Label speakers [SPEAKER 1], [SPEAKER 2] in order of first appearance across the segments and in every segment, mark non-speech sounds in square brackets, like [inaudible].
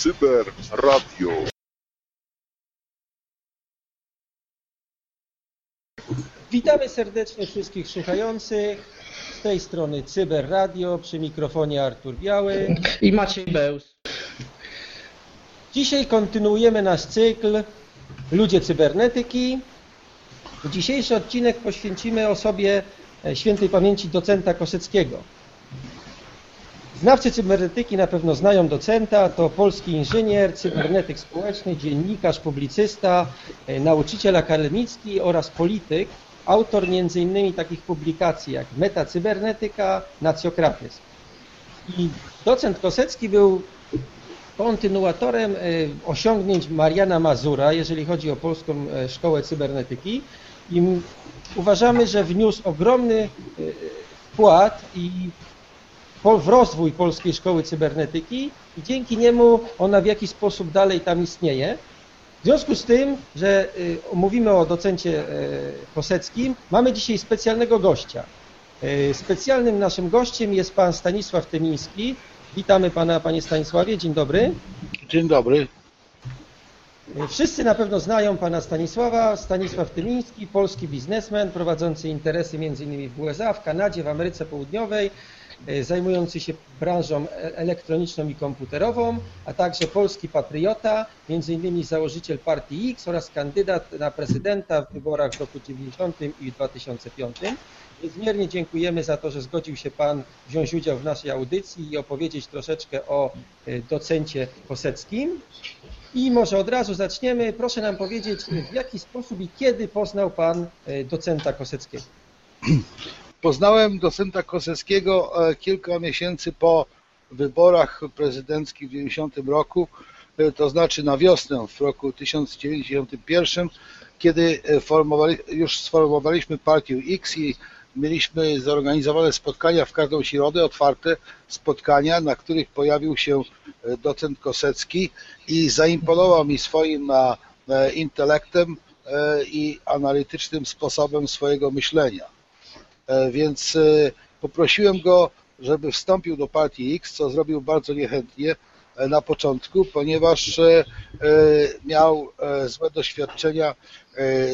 [SPEAKER 1] Cyber Radio.
[SPEAKER 2] Witamy serdecznie wszystkich słuchających. Z tej strony Cyber Radio, przy mikrofonie Artur Biały.
[SPEAKER 3] I Maciej Beus.
[SPEAKER 2] Dzisiaj kontynuujemy nasz cykl Ludzie Cybernetyki. Dzisiejszy odcinek poświęcimy osobie e, świętej pamięci docenta Koseckiego. Znawcy cybernetyki na pewno znają docenta, to polski inżynier, cybernetyk społeczny, dziennikarz, publicysta, e, nauczyciel akademicki oraz polityk, autor m.in. takich publikacji jak Metacybernetyka, Nacjokratyzm. I docent Kosecki był kontynuatorem e, osiągnięć Mariana Mazura, jeżeli chodzi o Polską e, Szkołę Cybernetyki i uważamy, że wniósł ogromny wkład i w rozwój Polskiej Szkoły Cybernetyki i dzięki niemu ona w jakiś sposób dalej tam istnieje. W związku z tym, że y, mówimy o docencie y, Koseckim, mamy dzisiaj specjalnego gościa. Y, specjalnym naszym gościem jest pan Stanisław Tymiński. Witamy pana, panie Stanisławie, dzień dobry.
[SPEAKER 4] Dzień dobry.
[SPEAKER 2] Wszyscy na pewno znają pana Stanisława. Stanisław Tymiński, polski biznesmen prowadzący interesy m.in. w USA, w Kanadzie, w Ameryce Południowej, zajmujący się branżą elektroniczną i komputerową, a także polski patriota, m.in. założyciel partii X oraz kandydat na prezydenta w wyborach w roku 90 i 2005. Niezmiernie dziękujemy za to, że zgodził się Pan wziąć udział w naszej audycji i opowiedzieć troszeczkę o docencie Koseckim. I może od razu zaczniemy. Proszę nam powiedzieć, w jaki sposób i kiedy poznał Pan docenta Koseckiego? [clears throat]
[SPEAKER 4] Poznałem docenta Koseckiego kilka miesięcy po wyborach prezydenckich w 90 roku, to znaczy na wiosnę w roku 1991, kiedy formowali, już sformowaliśmy partię X i mieliśmy zorganizowane spotkania w każdą środę, otwarte spotkania, na których pojawił się docent Kosecki i zaimponował mi swoim intelektem i analitycznym sposobem swojego myślenia. Więc poprosiłem go, żeby wstąpił do partii X, co zrobił bardzo niechętnie na początku, ponieważ miał złe doświadczenia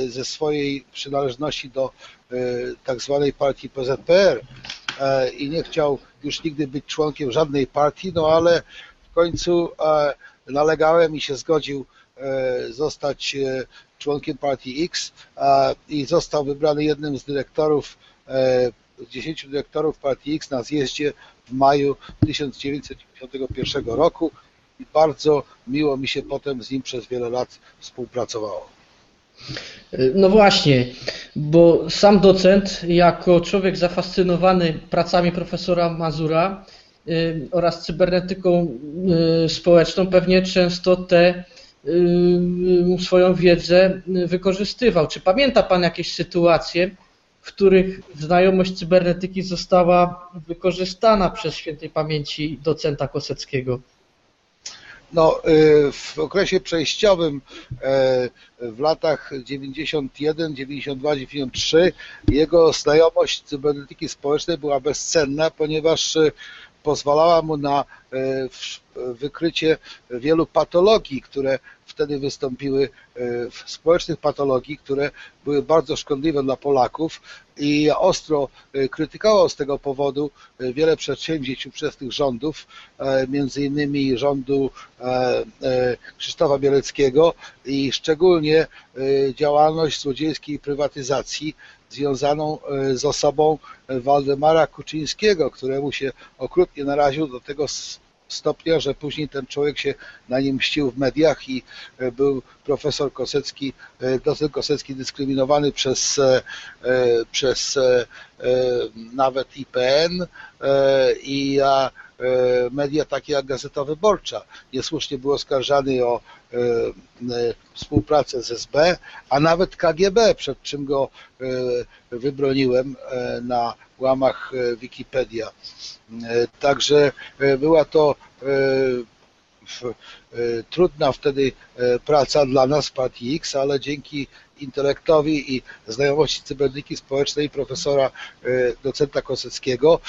[SPEAKER 4] ze swojej przynależności do tak zwanej partii PZPR i nie chciał już nigdy być członkiem żadnej partii, no ale w końcu nalegałem i się zgodził zostać członkiem partii X i został wybrany jednym z dyrektorów, z 10 dyrektorów partii X na zjeździe w maju 1991 roku i bardzo miło mi się potem z nim przez wiele lat współpracowało.
[SPEAKER 3] No właśnie, bo sam docent, jako człowiek zafascynowany pracami profesora Mazura oraz cybernetyką społeczną, pewnie często tę swoją wiedzę wykorzystywał. Czy pamięta Pan jakieś sytuacje, w których znajomość cybernetyki została wykorzystana przez świętej pamięci docenta Koseckiego?
[SPEAKER 4] No, w okresie przejściowym w latach 91, 92, 93 jego znajomość cybernetyki społecznej była bezcenna, ponieważ pozwalała mu na wykrycie wielu patologii, które wtedy wystąpiły, społecznych patologii, które były bardzo szkodliwe dla Polaków i ostro krytykował z tego powodu wiele przedsięwzięć ówczesnych rządów, między innymi rządu Krzysztofa Bieleckiego i szczególnie działalność złodziejskiej prywatyzacji związaną z osobą Waldemara Kuczyńskiego, któremu się okrutnie naraził do tego stopnia, że później ten człowiek się na nim mścił w mediach i był profesor Kosecki, docent Kosecki dyskryminowany przez, przez nawet IPN i media takie jak Gazeta Wyborcza. Niesłusznie był oskarżany o współpracę z SB, a nawet KGB, przed czym go wybroniłem na łamach Wikipedia. Także była to trudna wtedy praca dla nas w Partii X, ale dzięki intelektowi i znajomości cybernetyki społecznej profesora docenta Koseckiego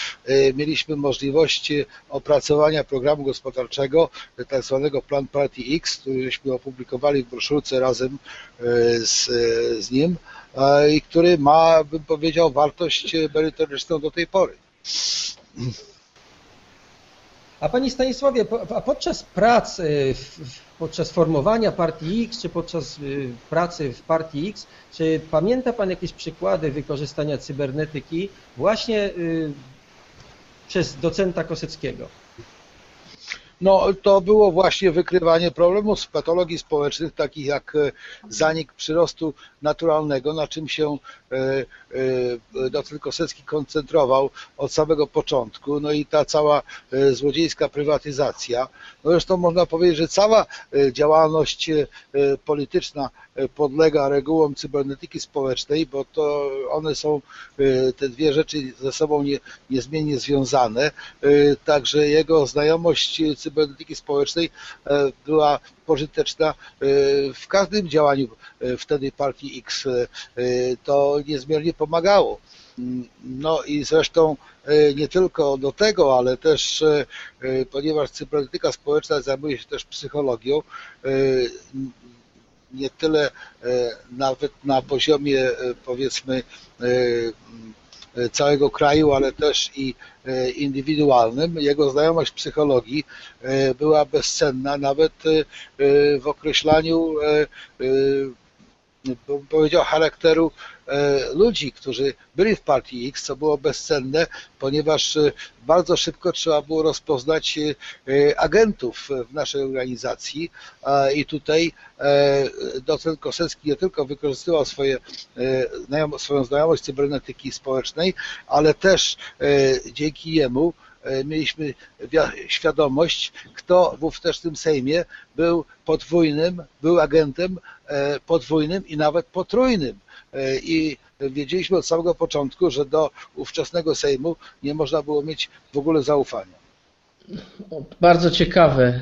[SPEAKER 4] mieliśmy możliwość opracowania programu gospodarczego, tak zwanego Plan Partii X, któryśmy opublikowali w broszurce razem z, z nim i który ma, bym powiedział, wartość merytoryczną do tej pory.
[SPEAKER 2] A Panie Stanisławie, a podczas prac, y, podczas formowania partii X, czy podczas y, pracy w partii X, czy pamięta Pan jakieś przykłady wykorzystania cybernetyki właśnie y, przez docenta Koseckiego?
[SPEAKER 4] No, to było właśnie wykrywanie problemów z patologii społecznych, takich jak e, zanik przyrostu naturalnego, na czym się e, e, docent Kosecki koncentrował od samego początku, no i ta cała złodziejska prywatyzacja. No zresztą można powiedzieć, że cała działalność polityczna podlega regułom cybernetyki społecznej, bo to one są te dwie rzeczy ze sobą nie, niezmiennie związane, także jego znajomość cybernetyki społecznej e, była pożyteczna e, w każdym działaniu e, wtedy partii X. To niezmiernie pomagało. No i zresztą nie tylko do tego, ale też ponieważ cybernetyka społeczna zajmuje się też psychologią, nie tyle nawet na poziomie powiedzmy całego kraju, ale też i e, indywidualnym. Jego znajomość psychologii e, była bezcenna nawet e, w określaniu powiedział, charakteru e, ludzi, którzy byli w partii X, co było bezcenne, ponieważ e, bardzo szybko trzeba było rozpoznać e, agentów w naszej organizacji. I tutaj docent Kosecki nie tylko wykorzystywał swoje, swoją znajomość cybernetyki społecznej, ale też dzięki jemu mieliśmy świadomość, kto w ówczesnym Sejmie był podwójnym, był agentem e, podwójnym i nawet potrójnym. E, I wiedzieliśmy od samego początku, że do ówczesnego Sejmu nie można było mieć w ogóle zaufania.
[SPEAKER 3] Bardzo ciekawe.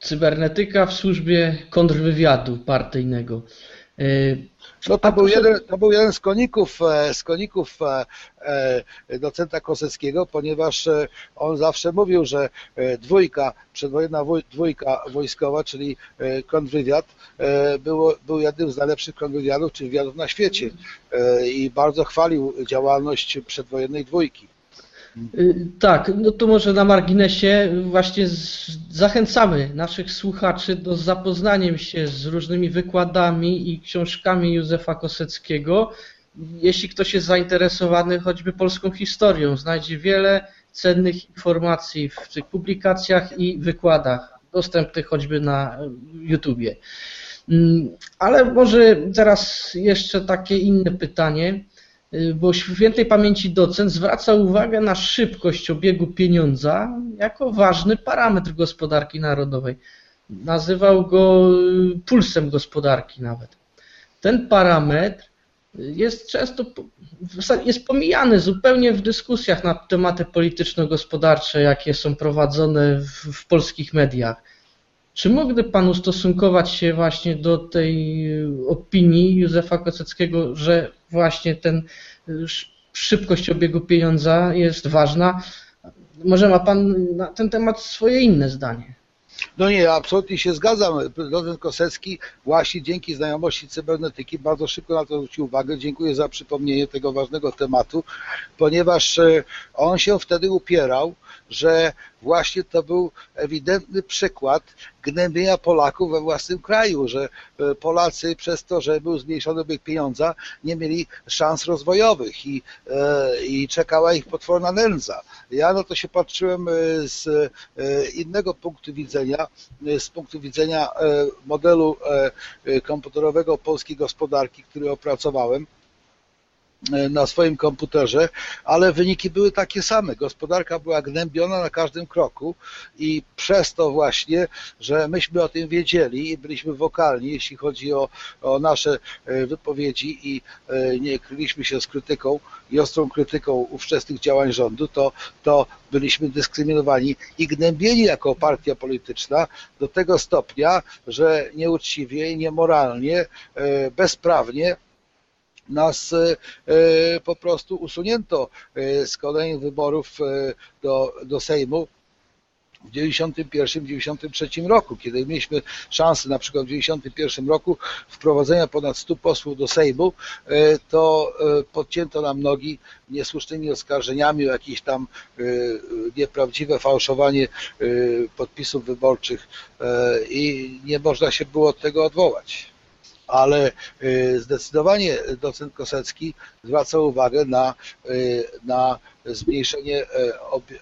[SPEAKER 3] Cybernetyka w służbie kontrwywiadu partyjnego.
[SPEAKER 4] No to, był jeden, to był jeden z koników, e, z koników e, e, docenta Koseckiego, ponieważ on zawsze mówił, że dwójka, przedwojenna dwójka wojskowa, czyli kontrwywiad, było, był jednym z najlepszych kontrwywiadów czy wywiadów na świecie i bardzo chwalił działalność przedwojennej dwójki.
[SPEAKER 3] Y, tak, no to może na marginesie właśnie zachęcamy naszych słuchaczy do zapoznaniem się z różnymi wykładami i książkami Józefa Koseckiego. Jeśli ktoś jest zainteresowany choćby polską historią, znajdzie wiele cennych informacji w tych publikacjach i wykładach dostępnych choćby na YouTubie. Mm, ale może teraz jeszcze takie inne pytanie. Y, bo świętej pamięci docent zwraca uwagę na szybkość obiegu pieniądza jako ważny parametr gospodarki narodowej. Nazywał go y, pulsem gospodarki nawet. Ten parametr jest często jest pomijany zupełnie w dyskusjach na tematy polityczno-gospodarcze, jakie są prowadzone w, w polskich mediach. Czy mógłby Pan ustosunkować się właśnie do tej opinii Józefa Koseckiego, że właśnie ten szybkość obiegu pieniądza jest ważna? Może ma Pan na ten temat swoje inne zdanie?
[SPEAKER 4] No nie, absolutnie się zgadzam. Prezydent Kosecki właśnie dzięki znajomości cybernetyki bardzo szybko na to zwrócił uwagę. Dziękuję za przypomnienie tego ważnego tematu, ponieważ e, on się wtedy upierał, że właśnie to był ewidentny przykład gnębienia Polaków we własnym kraju, że e, Polacy przez to, że był zmniejszony obieg pieniądza, nie mieli szans rozwojowych i, e, i czekała ich potworna nędza. Ja na to się patrzyłem e, z innego punktu widzenia, z punktu widzenia modelu komputerowego polskiej gospodarki, który opracowałem na swoim komputerze, ale wyniki były takie same. Gospodarka była gnębiona na każdym kroku i przez to właśnie, że myśmy o tym wiedzieli i byliśmy wokalni, jeśli chodzi o, o nasze e, wypowiedzi i e, nie kryliśmy się z krytyką i ostrą krytyką ówczesnych działań rządu, to, to byliśmy dyskryminowani i gnębieni jako partia polityczna do tego stopnia, że nieuczciwie, niemoralnie, bezprawnie nas e, e, po prostu usunięto e, z kolejnych wyborów do, do Sejmu w 1991-1993 roku, kiedy mieliśmy szansę na przykład w 1991 roku wprowadzenia ponad 100 posłów do Sejmu, to podcięto nam nogi niesłusznymi oskarżeniami o jakieś tam nieprawdziwe fałszowanie podpisów wyborczych i nie można się było od tego odwołać ale y, zdecydowanie docent Kosecki zwraca uwagę na, y, na zmniejszenie y,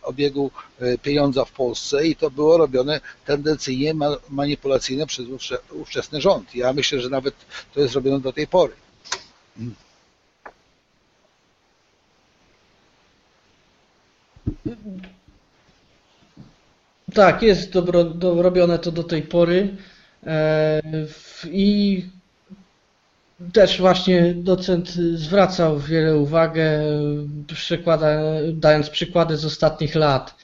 [SPEAKER 4] obiegu pieniądza w Polsce i to było robione tendencyjnie manipulacyjnie przez ówczesny rząd. Ja myślę, że nawet to jest robione do tej pory.
[SPEAKER 3] Tak, jest dobro, do, robione to do tej pory. E, I też właśnie docent zwracał wiele uwagę, dając przykłady z ostatnich lat.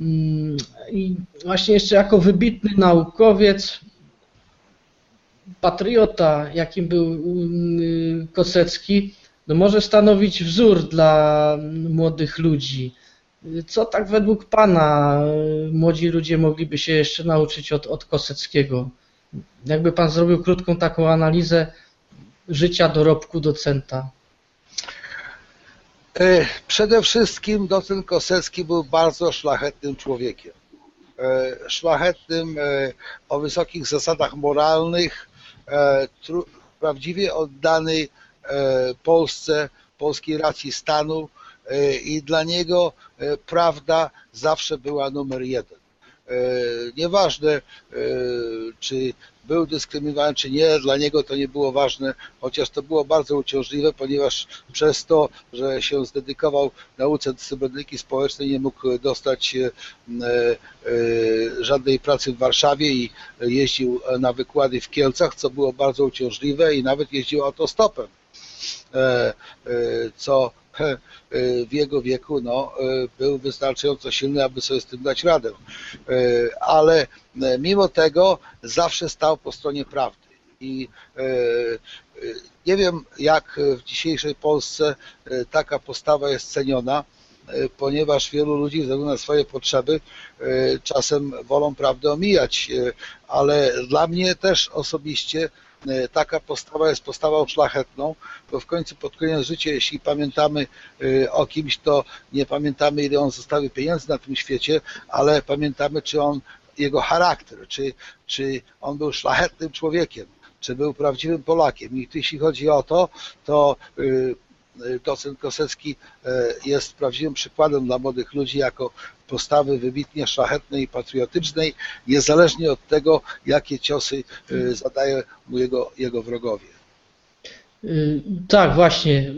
[SPEAKER 3] Mm, I właśnie jeszcze jako wybitny naukowiec, patriota, jakim był mm, Kosecki, no może stanowić wzór dla młodych ludzi. Co tak według Pana młodzi ludzie mogliby się jeszcze nauczyć od, od Koseckiego? Jakby Pan zrobił krótką taką analizę, życia dorobku docenta?
[SPEAKER 4] E, przede wszystkim docent Kosecki był bardzo szlachetnym człowiekiem. E, szlachetnym, e, o wysokich zasadach moralnych, prawdziwie oddany Polsce, polskiej racji stanu i dla niego prawda zawsze była numer jeden. Nieważne, czy był dyskryminowany czy nie, dla niego to nie było ważne, chociaż to było bardzo uciążliwe, ponieważ przez to, że się zdedykował nauce cybernetyki społecznej, nie mógł dostać e, e, żadnej pracy w Warszawie i jeździł na wykłady w Kielcach, co było bardzo uciążliwe i nawet jeździł autostopem, e, co w jego wieku no, był wystarczająco silny, aby sobie z tym dać radę. Ale mimo tego zawsze stał po stronie prawdy. I nie wiem, jak w dzisiejszej Polsce taka postawa jest ceniona, ponieważ wielu ludzi ze względu na swoje potrzeby czasem wolą prawdę omijać, ale dla mnie też osobiście E, taka postawa jest postawą szlachetną, bo w końcu pod koniec życia, jeśli pamiętamy e, o kimś, to nie pamiętamy, ile on zostawił pieniędzy na tym świecie, ale pamiętamy, czy on, jego charakter, czy, czy on był szlachetnym człowiekiem, czy był prawdziwym Polakiem. I jeśli chodzi o to, to e, docent Kosecki jest prawdziwym przykładem dla młodych ludzi jako postawy wybitnie szlachetnej i patriotycznej, niezależnie od tego, jakie ciosy y, zadaje mu jego, jego wrogowie.
[SPEAKER 3] Y, tak, właśnie.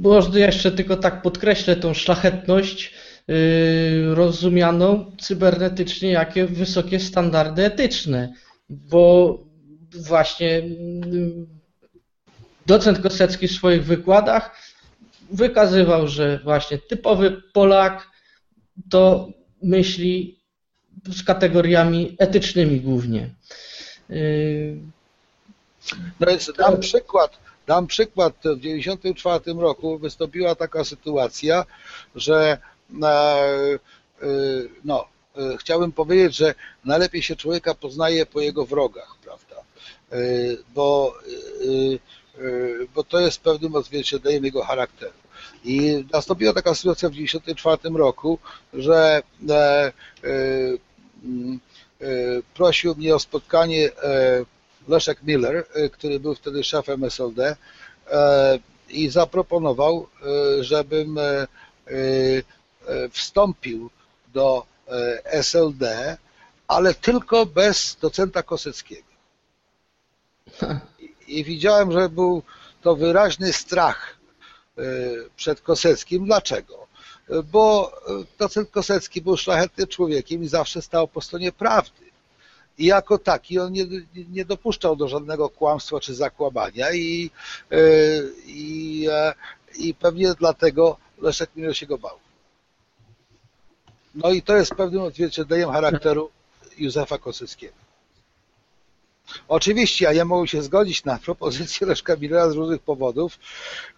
[SPEAKER 3] Może jeszcze tylko tak podkreślę tą szlachetność y, rozumianą cybernetycznie, jakie wysokie standardy etyczne, bo właśnie docent Kosecki w swoich wykładach wykazywał, że właśnie typowy Polak to myśli z kategoriami etycznymi głównie.
[SPEAKER 4] No więc dam przykład. Dam przykład. W 1994 roku wystąpiła taka sytuacja, że e, e, no, e, chciałbym powiedzieć, że najlepiej się człowieka poznaje po jego wrogach, prawda? Bo, bo to jest pewnym odzwierciedleniem jego charakteru. I nastąpiła taka sytuacja w 1994 roku, że e, e, e, prosił mnie o spotkanie Leszek Miller, który był wtedy szefem SLD i zaproponował, żebym wstąpił do SLD, ale tylko bez docenta Koseckiego. I widziałem, że był to wyraźny strach przed Koseckim. Dlaczego? Bo docent Kosecki był szlachetnym człowiekiem i zawsze stał po stronie prawdy. I jako taki on nie, nie dopuszczał do żadnego kłamstwa czy zakłamania i, i, i pewnie dlatego Leszek Miller się go bał. No i to jest pewnym odzwierciedleniem charakteru Józefa Koseckiego. Oczywiście, ja nie mogę się zgodzić na propozycję Leszka Millera z różnych powodów,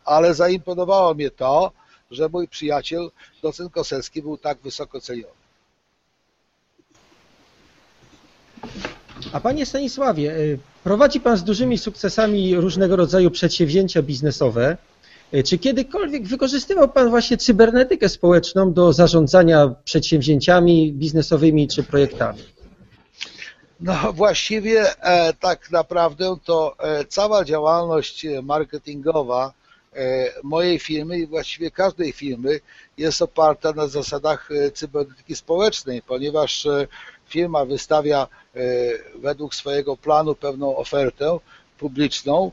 [SPEAKER 4] ale zaimponowało mnie to, że mój przyjaciel, docent Kosecki, był tak wysoko ceniony.
[SPEAKER 2] A panie Stanisławie, y, prowadzi pan z dużymi sukcesami różnego rodzaju przedsięwzięcia biznesowe. Y, czy kiedykolwiek wykorzystywał pan właśnie cybernetykę społeczną do zarządzania przedsięwzięciami biznesowymi czy projektami?
[SPEAKER 4] No właściwie e, tak naprawdę to e, cała działalność marketingowa e, mojej firmy i właściwie każdej firmy jest oparta na zasadach cybernetyki społecznej, ponieważ firma wystawia według swojego planu pewną ofertę publiczną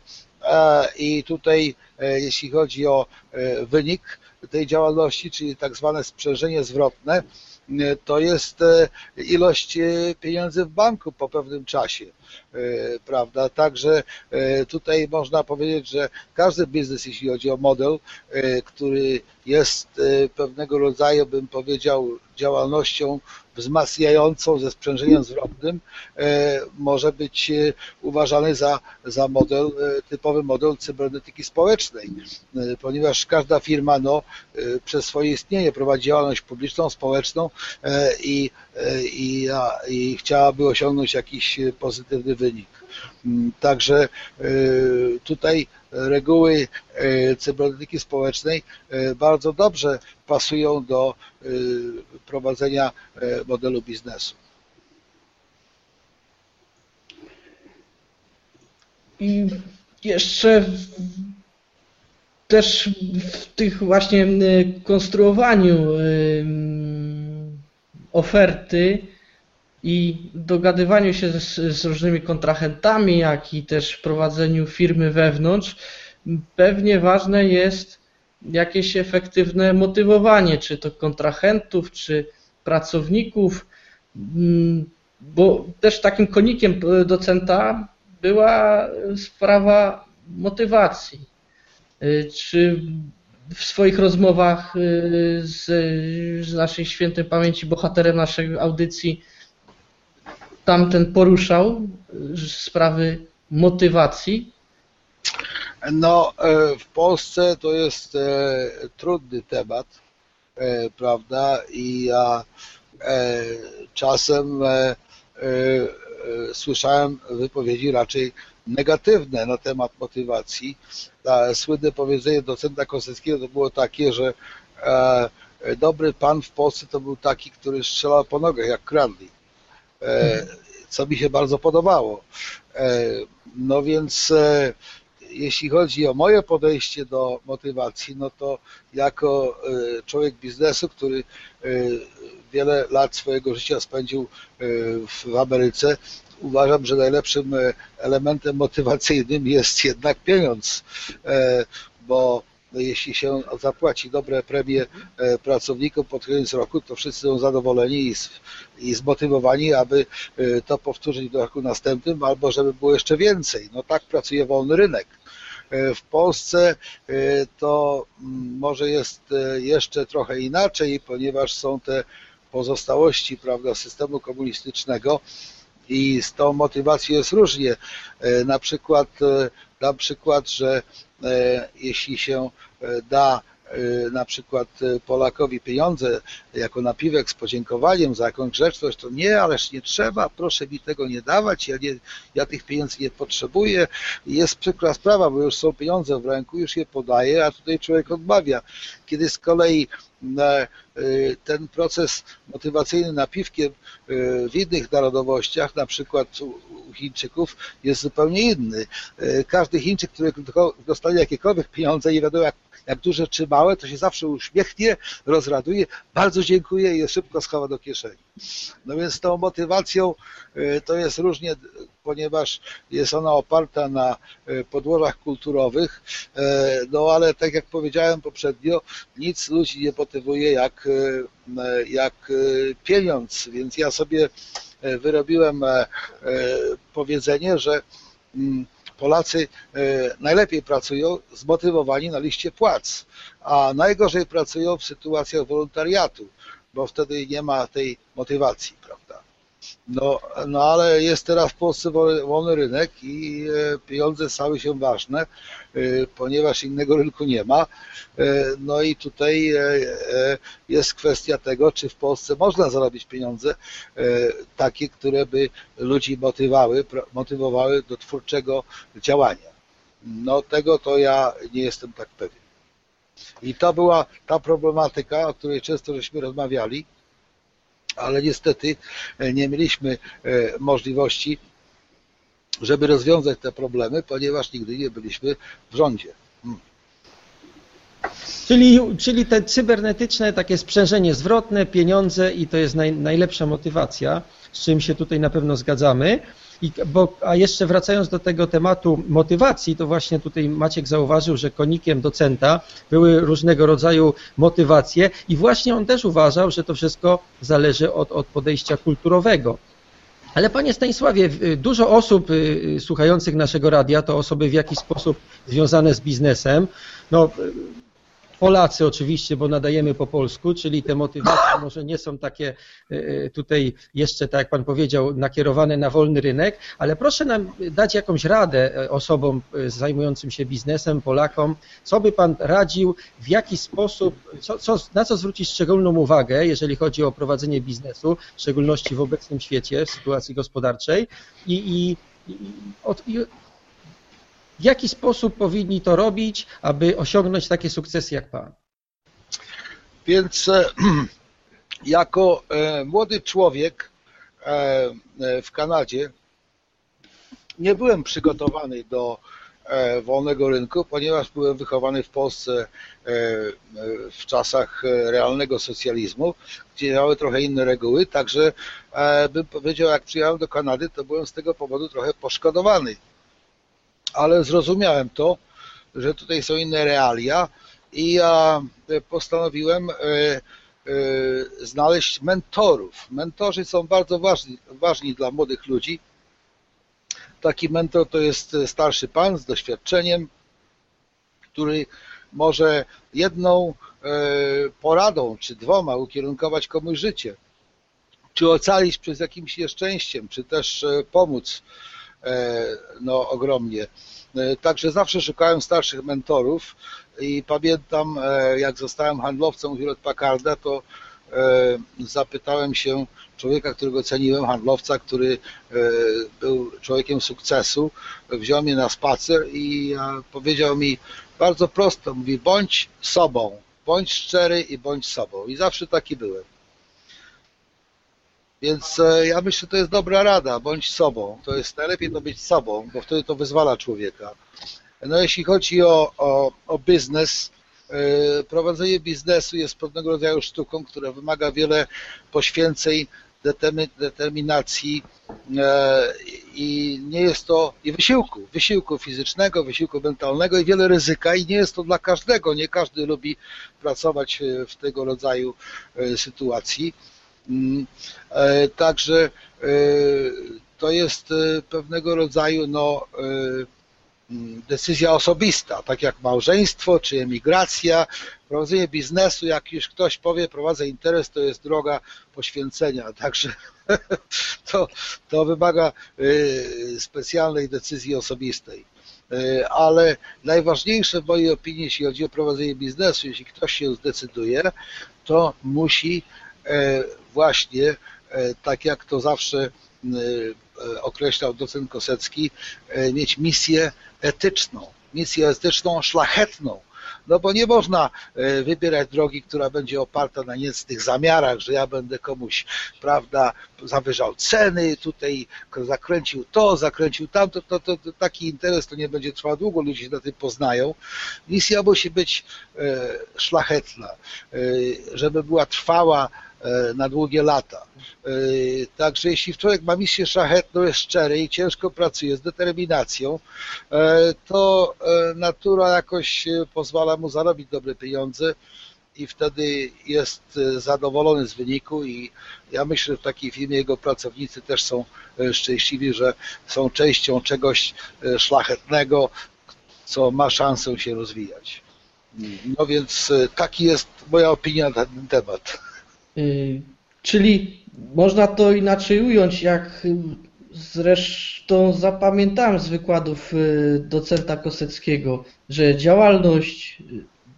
[SPEAKER 4] i tutaj jeśli chodzi o wynik tej działalności, czyli tak zwane sprzężenie zwrotne, to jest e, ilość e, pieniędzy w banku po pewnym czasie, e, prawda? Także tutaj można powiedzieć, że każdy biznes, jeśli chodzi o model, który jest pewnego rodzaju, bym powiedział, działalnością wzmacniającą ze sprzężeniem zwrotnym e, może być e, uważany za, za model, e, typowy model cybernetyki społecznej, ponieważ każda firma no, przez swoje istnienie prowadzi działalność publiczną, społeczną i, i, i chciałaby osiągnąć jakiś pozytywny wynik. Mm, także tutaj reguły cybernetyki społecznej bardzo dobrze pasują do prowadzenia modelu biznesu.
[SPEAKER 3] I jeszcze też w tych właśnie konstruowaniu oferty i dogadywaniu się z, z, różnymi kontrahentami, jak i też prowadzeniu firmy wewnątrz, pewnie ważne jest jakieś efektywne motywowanie, czy to kontrahentów, czy pracowników, mm, bo też takim konikiem docenta była sprawa motywacji. Y, czy w swoich rozmowach y, z, z naszej świętej pamięci bohaterem naszej audycji tamten poruszał y, sprawy motywacji?
[SPEAKER 4] No, e, w Polsce to jest e, trudny temat, e, prawda? I ja czasem słyszałem wypowiedzi raczej negatywne na temat motywacji. Słynne powiedzenie docenta Koseckiego to było takie, że dobry pan w Polsce to był taki, który strzelał po nogach jak Cranley, co mi się bardzo podobało. No więc jeśli chodzi o moje podejście do motywacji, no to jako e, człowiek biznesu, który e, wiele lat swojego życia spędził e, w Ameryce, uważam, że najlepszym elementem motywacyjnym jest jednak pieniądz, bo jeśli się zapłaci dobre premie pracownikom pod koniec roku, to wszyscy są zadowoleni i zmotywowani, aby to powtórzyć w roku następnym, albo żeby było jeszcze więcej. No tak pracuje wolny rynek. E, w Polsce e, to mm, może jest e, jeszcze trochę inaczej, ponieważ są te pozostałości prawda, systemu komunistycznego i z tą motywacją jest różnie. Na przykład, dam przykład, że jeśli się da na przykład Polakowi pieniądze jako napiwek z podziękowaniem za jakąś grzeczność, to nie, ależ nie trzeba, proszę mi tego nie dawać, ja, nie, ja tych pieniędzy nie potrzebuję. Jest przykra sprawa, bo już są pieniądze w ręku, już je podaje, a tutaj człowiek odmawia. Kiedy z kolei y, ten proces motywacyjny napiwkiem w innych narodowościach, na przykład u Chińczyków, jest zupełnie inny. Każdy Chińczyk, który dostanie jakiekolwiek pieniądze, nie wiadomo jak jak duże czy małe, to się zawsze uśmiechnie, rozraduje, bardzo dziękuję i je szybko schowa do kieszeni. No więc tą motywacją e, to jest różnie, ponieważ jest ona oparta na e, podłożach kulturowych, e, no ale tak jak powiedziałem poprzednio, nic ludzi nie motywuje jak, jak pieniądz, więc ja sobie wyrobiłem powiedzenie, że mm, Polacy najlepiej pracują zmotywowani na liście płac, a najgorzej pracują w sytuacjach wolontariatu bo wtedy nie ma tej motywacji, prawda? No, no ale jest teraz w Polsce wolny rynek i e, pieniądze stały się ważne, e, ponieważ innego rynku nie ma. E, no i tutaj jest kwestia tego, czy w Polsce można zarobić pieniądze takie, które by ludzi motywowały, motywowały do twórczego działania. No tego to ja nie jestem tak pewien. I to była ta problematyka, o której często żeśmy rozmawiali, ale niestety e, nie mieliśmy e, możliwości, żeby rozwiązać te problemy, ponieważ nigdy nie byliśmy w rządzie. Hmm.
[SPEAKER 2] Czyli, czyli te cybernetyczne takie sprzężenie zwrotne, pieniądze i to jest naj, najlepsza motywacja, z czym się tutaj na pewno zgadzamy. I, bo, a jeszcze wracając do tego tematu motywacji, to właśnie tutaj Maciek zauważył, że konikiem docenta były różnego rodzaju motywacje i właśnie on też uważał, że to wszystko zależy od, od podejścia kulturowego. Ale panie Stanisławie, dużo osób y, y, słuchających naszego radia to osoby w jakiś sposób związane z biznesem. No, Polacy oczywiście, bo nadajemy po polsku, czyli te motywacje [laughs] może nie są takie e, e, tutaj jeszcze, tak jak Pan powiedział, nakierowane na wolny rynek, ale proszę nam dać jakąś radę e, osobom zajmującym się biznesem, Polakom, co by Pan radził, w jaki sposób, co, co, na co zwrócić szczególną uwagę, jeżeli chodzi o prowadzenie biznesu, w szczególności w obecnym świecie, w sytuacji gospodarczej? I, i, i, w jaki sposób powinni to robić, aby osiągnąć takie sukcesy jak Pan?
[SPEAKER 4] Więc e, [clears throat] jako e, młody człowiek e, w Kanadzie nie byłem przygotowany do wolnego rynku, ponieważ byłem wychowany w Polsce w czasach realnego socjalizmu, gdzie miały trochę inne reguły, także bym powiedział, jak przyjechałem do Kanady, to byłem z tego powodu trochę poszkodowany ale zrozumiałem to, że tutaj są inne realia i ja postanowiłem e, e, znaleźć mentorów. Mentorzy są bardzo ważni, ważni dla młodych ludzi. Taki mentor to jest starszy pan z doświadczeniem, który może jedną e, poradą czy dwoma ukierunkować komuś życie, czy ocalić przez jakimś nieszczęściem, czy też pomóc E, no, ogromnie. E, także zawsze szukałem starszych mentorów i pamiętam, e, jak zostałem handlowcem Hewlett Packarda, to zapytałem się człowieka, którego ceniłem, handlowca, który był człowiekiem sukcesu, wziął mnie na spacer i powiedział mi bardzo prosto, mówi bądź sobą, bądź szczery i bądź sobą. I zawsze taki byłem. Więc e, ja myślę, że to jest dobra rada, bądź sobą. To jest najlepiej to być sobą, bo wtedy to wyzwala człowieka. No jeśli chodzi o, o, o biznes, e, prowadzenie biznesu jest pewnego rodzaju sztuką, która wymaga wiele poświęceń, determinacji e, i nie jest to i wysiłku, wysiłku fizycznego, wysiłku mentalnego i wiele ryzyka i nie jest to dla każdego, nie każdy lubi pracować w tego rodzaju sytuacji. Mm, e, także e, to jest e, pewnego rodzaju no, mm, decyzja osobista, tak jak małżeństwo czy emigracja, prowadzenie biznesu, jak już ktoś powie, prowadzę interes, to jest droga poświęcenia, [laughs] także to, to wymaga specjalnej decyzji osobistej. Ale najważniejsze w mojej opinii, jeśli chodzi o prowadzenie biznesu, jeśli ktoś się zdecyduje, to musi właśnie, e, tak jak to zawsze e, e, określał docent Kosecki, mieć misję etyczną, misję etyczną szlachetną, no bo nie można wybierać drogi, która będzie oparta na niecnych zamiarach, że ja będę komuś, prawda, zawyżał ceny, tutaj zakręcił to, zakręcił tamto, to, to, to taki interes to nie będzie trwał długo, ludzie się na tym poznają. Misja musi być szlachetna, żeby była trwała, e, na długie lata. E, także jeśli człowiek ma misję szlachetną, jest szczery i ciężko pracuje z determinacją, to natura jakoś pozwala mu zarobić dobre pieniądze i wtedy jest zadowolony z wyniku i ja myślę, że w takiej firmie jego pracownicy też są szczęśliwi, że są częścią czegoś szlachetnego, co ma szansę się rozwijać. No więc e, taki jest moja opinia na ten temat.
[SPEAKER 3] Y, czyli można to inaczej ująć, jak zresztą zapamiętałem z wykładów y, docenta Koseckiego, że działalność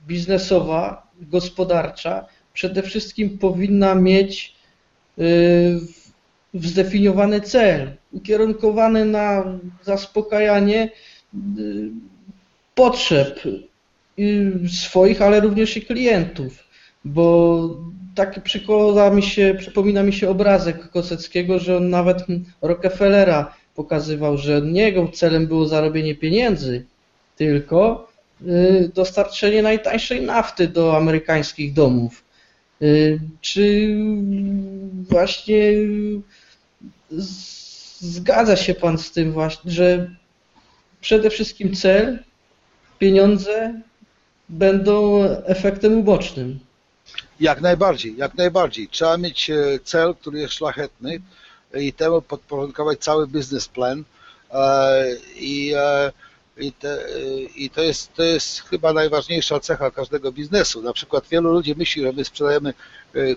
[SPEAKER 3] biznesowa, gospodarcza przede wszystkim powinna mieć y, zdefiniowany cel, ukierunkowany na zaspokajanie potrzeb swoich, ale również i klientów, bo tak przykłada mi się, przypomina mi się obrazek Koseckiego, że on nawet Rockefellera pokazywał, że jego celem było zarobienie pieniędzy, tylko y, dostarczenie najtańszej nafty do amerykańskich domów. Y, czy właśnie zgadza się Pan z tym właśnie, że przede wszystkim cel, pieniądze będą efektem ubocznym.
[SPEAKER 4] Jak najbardziej, jak najbardziej. Trzeba mieć e, cel, który jest szlachetny i temu podporządkować cały biznesplan e, i, e, i, te, i to, jest, to jest chyba najważniejsza cecha każdego biznesu. Na przykład wielu ludzi myśli, że my sprzedajemy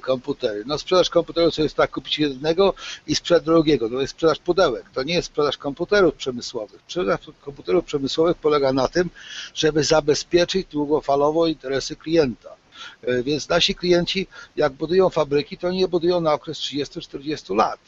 [SPEAKER 4] komputery. No sprzedaż komputerów to jest tak kupić jednego i sprzedać drugiego. To jest sprzedaż pudełek. To nie jest sprzedaż komputerów przemysłowych. Sprzedaż komputerów przemysłowych polega na tym, żeby zabezpieczyć długofalowo interesy klienta. E, więc nasi klienci, jak budują fabryki, to nie budują na okres 30-40 lat.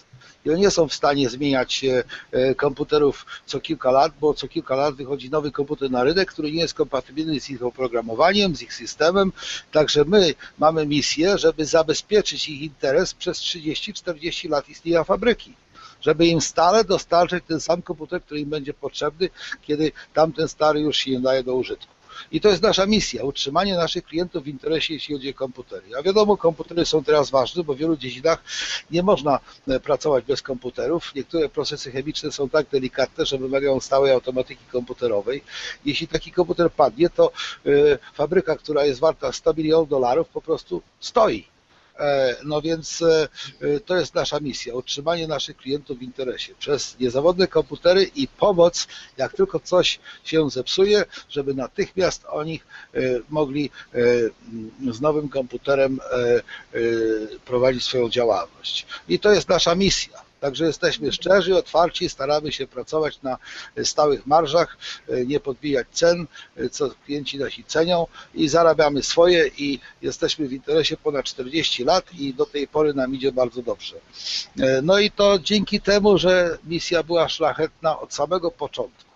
[SPEAKER 4] I oni nie są w stanie zmieniać e, komputerów co kilka lat, bo co kilka lat wychodzi nowy komputer na rynek, który nie jest kompatybilny z ich oprogramowaniem, z ich systemem. Także my mamy misję, żeby zabezpieczyć ich interes przez 30-40 lat istnienia fabryki żeby im stale dostarczyć ten sam komputer, który im będzie potrzebny, kiedy tamten stary już się nie daje do użytku. I to jest nasza misja, utrzymanie naszych klientów w interesie, jeśli chodzi o komputery. A wiadomo, komputery są teraz ważne, bo w wielu dziedzinach nie można e, pracować bez komputerów. Niektóre procesy chemiczne są tak delikatne, że wymagają stałej automatyki komputerowej. Jeśli taki komputer padnie, to e, fabryka, która jest warta 100 milionów dolarów, po prostu stoi no więc e, e, to jest nasza misja, utrzymanie naszych klientów w interesie przez niezawodne komputery i pomoc, jak tylko coś się zepsuje, żeby natychmiast oni mogli z nowym komputerem prowadzić swoją działalność. I to jest nasza misja. Także jesteśmy szczerzy, otwarci, staramy się pracować na stałych marżach, nie podbijać cen, co klienci nasi cenią i zarabiamy swoje i jesteśmy w interesie ponad 40 lat i do tej pory nam idzie bardzo dobrze. No i to dzięki temu, że misja była szlachetna od samego początku.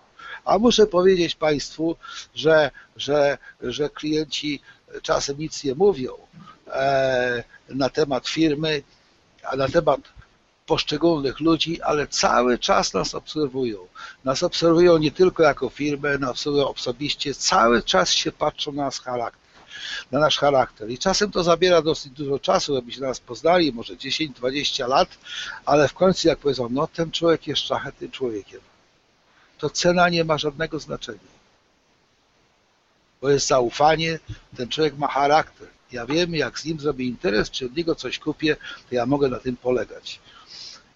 [SPEAKER 4] A muszę powiedzieć Państwu, że, że, że klienci czasem nic nie mówią e, na temat firmy, a na temat poszczególnych ludzi, ale cały czas nas obserwują. Nas obserwują nie tylko jako firmę, nas obserwują osobiście, cały czas się patrzą na nasz charakter. Na nasz charakter. I czasem to zabiera dosyć dużo czasu, żeby się nas poznali, może 10-20 lat, ale w końcu jak powiedzą, no ten człowiek jest szlachetnym człowiekiem, to cena nie ma żadnego znaczenia. Bo jest zaufanie, ten człowiek ma charakter. Ja wiem, jak z nim zrobię interes, czy od niego coś kupię, to ja mogę na tym polegać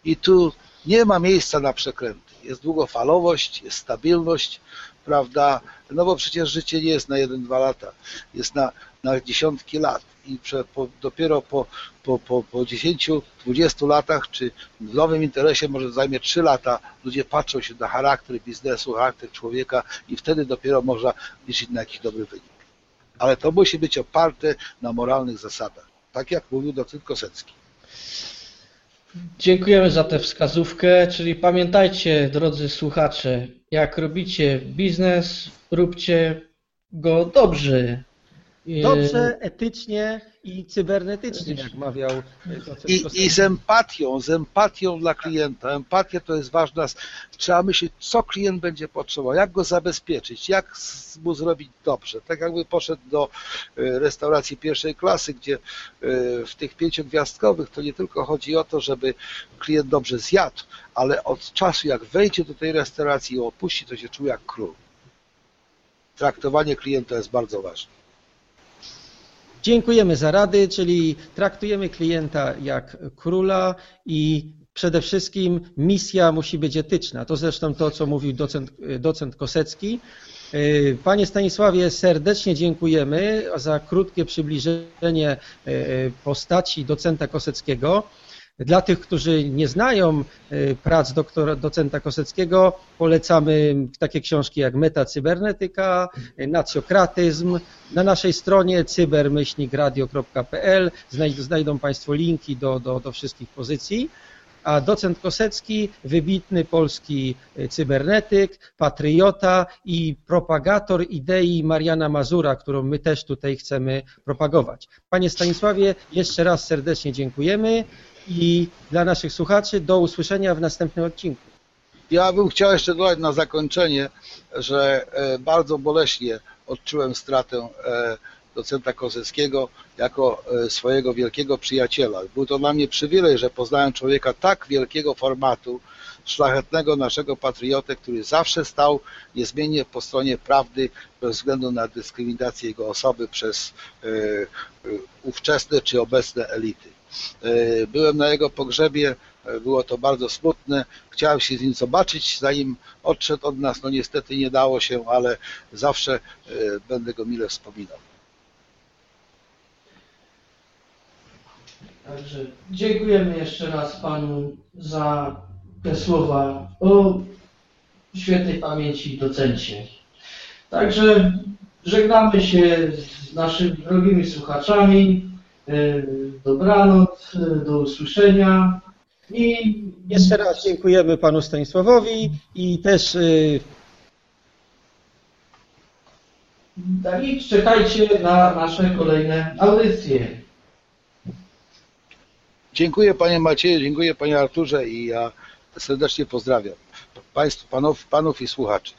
[SPEAKER 4] i tu nie ma miejsca na przekręty. Jest długofalowość, jest stabilność, prawda? No bo przecież życie nie jest na 1-2 lata, jest na, na dziesiątki lat i prze, po, dopiero po, po, po, po 10-20 latach, czy w nowym interesie może zajmie 3 lata, ludzie patrzą się na charakter biznesu, charakter człowieka i wtedy dopiero można liczyć na jakiś dobry wynik. Ale to musi być oparte na moralnych zasadach, tak jak mówił docent Kosecki.
[SPEAKER 3] Dziękujemy za tę wskazówkę, czyli pamiętajcie, drodzy słuchacze, jak robicie biznes, róbcie go dobrze. E,
[SPEAKER 2] Dobrze, etycznie i cybernetycznie, jak mawiał docent
[SPEAKER 4] I. I z empatią, z empatią dla klienta. Empatia to jest ważna. Trzeba myśleć, co klient będzie potrzebował, jak go zabezpieczyć, jak mu zrobić dobrze. Tak jakby poszedł do e, restauracji pierwszej klasy, gdzie w tych pięciogwiazdkowych to nie tylko chodzi o to, żeby klient dobrze zjadł, ale od czasu jak wejdzie do tej restauracji i opuści, to się czuje jak król. Traktowanie klienta jest bardzo ważne.
[SPEAKER 2] Dziękujemy za rady, czyli traktujemy klienta jak króla i przede wszystkim misja musi być etyczna. To zresztą to, co mówił docent, docent Kosecki. Yy, Panie Stanisławie, serdecznie dziękujemy za krótkie przybliżenie yy, postaci docenta Koseckiego. Dla tych, którzy nie znają yy, prac doktora, docenta Koseckiego, polecamy takie książki jak Metacybernetyka, yy, Nacjokratyzm. Na naszej stronie cybermyślnikradio.pl znajdą, Państwo linki do, do, do wszystkich pozycji. A docent Kosecki, wybitny polski y, cybernetyk, patriota i propagator idei Mariana Mazura, którą my też tutaj chcemy propagować. Panie Stanisławie, jeszcze raz serdecznie dziękujemy i dla naszych słuchaczy do usłyszenia w następnym odcinku.
[SPEAKER 4] Ja bym chciał jeszcze dodać na zakończenie, że e, bardzo boleśnie odczułem stratę e, docenta Koseckiego jako e, swojego wielkiego przyjaciela. Był to dla mnie przywilej, że poznałem człowieka tak wielkiego formatu, szlachetnego naszego patriotę, który zawsze stał niezmiennie po stronie prawdy bez względu na dyskryminację jego osoby przez e, e, ówczesne czy obecne elity. E, Byłem na jego pogrzebie, było to bardzo smutne. Chciałem się z nim zobaczyć, zanim odszedł od nas. No niestety nie dało się, ale zawsze będę go mile wspominał.
[SPEAKER 3] Także dziękujemy jeszcze raz Panu za te słowa o świętej pamięci docencie. Także żegnamy się z naszymi drogimi słuchaczami. Yy, Dobranoc, yy, do usłyszenia i
[SPEAKER 2] Jeszcze raz dziękujemy panu Stanisławowi i też y,
[SPEAKER 3] tak, i czekajcie na nasze kolejne audycje.
[SPEAKER 4] Dziękuję panie Macieju, dziękuję panie Arturze i ja serdecznie pozdrawiam państw, panów, panów i słuchaczy.